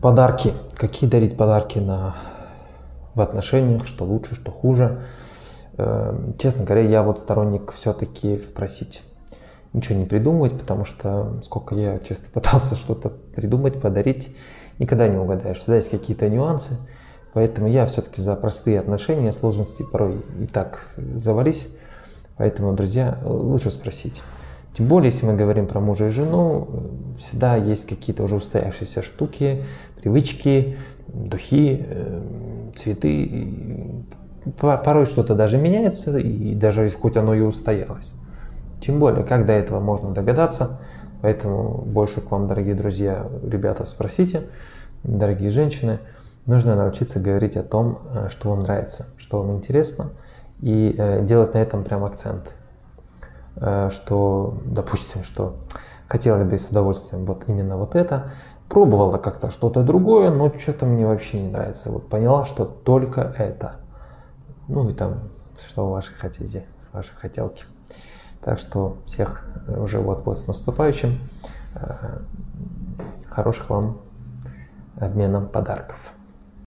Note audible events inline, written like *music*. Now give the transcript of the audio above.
Подарки. Какие дарить подарки на, в отношениях, что лучше, что хуже. Э, честно говоря, я вот сторонник все-таки спросить. Ничего не придумывать, потому что сколько я честно *laughs* пытался что-то придумать, подарить, никогда не угадаешь. Всегда есть какие-то нюансы. Поэтому я все-таки за простые отношения, сложности порой и так завались. Поэтому, друзья, лучше спросить. Тем более, если мы говорим про мужа и жену, всегда есть какие-то уже устоявшиеся штуки, привычки, духи, э, цветы. Порой что-то даже меняется, и даже хоть оно и устоялось. Тем более, как до этого можно догадаться. Поэтому больше к вам, дорогие друзья, ребята, спросите, дорогие женщины, нужно научиться говорить о том, э, что вам нравится, что вам интересно, и э, делать на этом прям акцент. Э, что, допустим, что хотелось бы с удовольствием вот именно вот это, пробовала как-то что-то другое, но что-то мне вообще не нравится. Вот поняла, что только это. Ну и там, что ваши хотите, ваши хотелки. Так что всех уже вот-вот с наступающим. Э, хороших вам обменом подарков.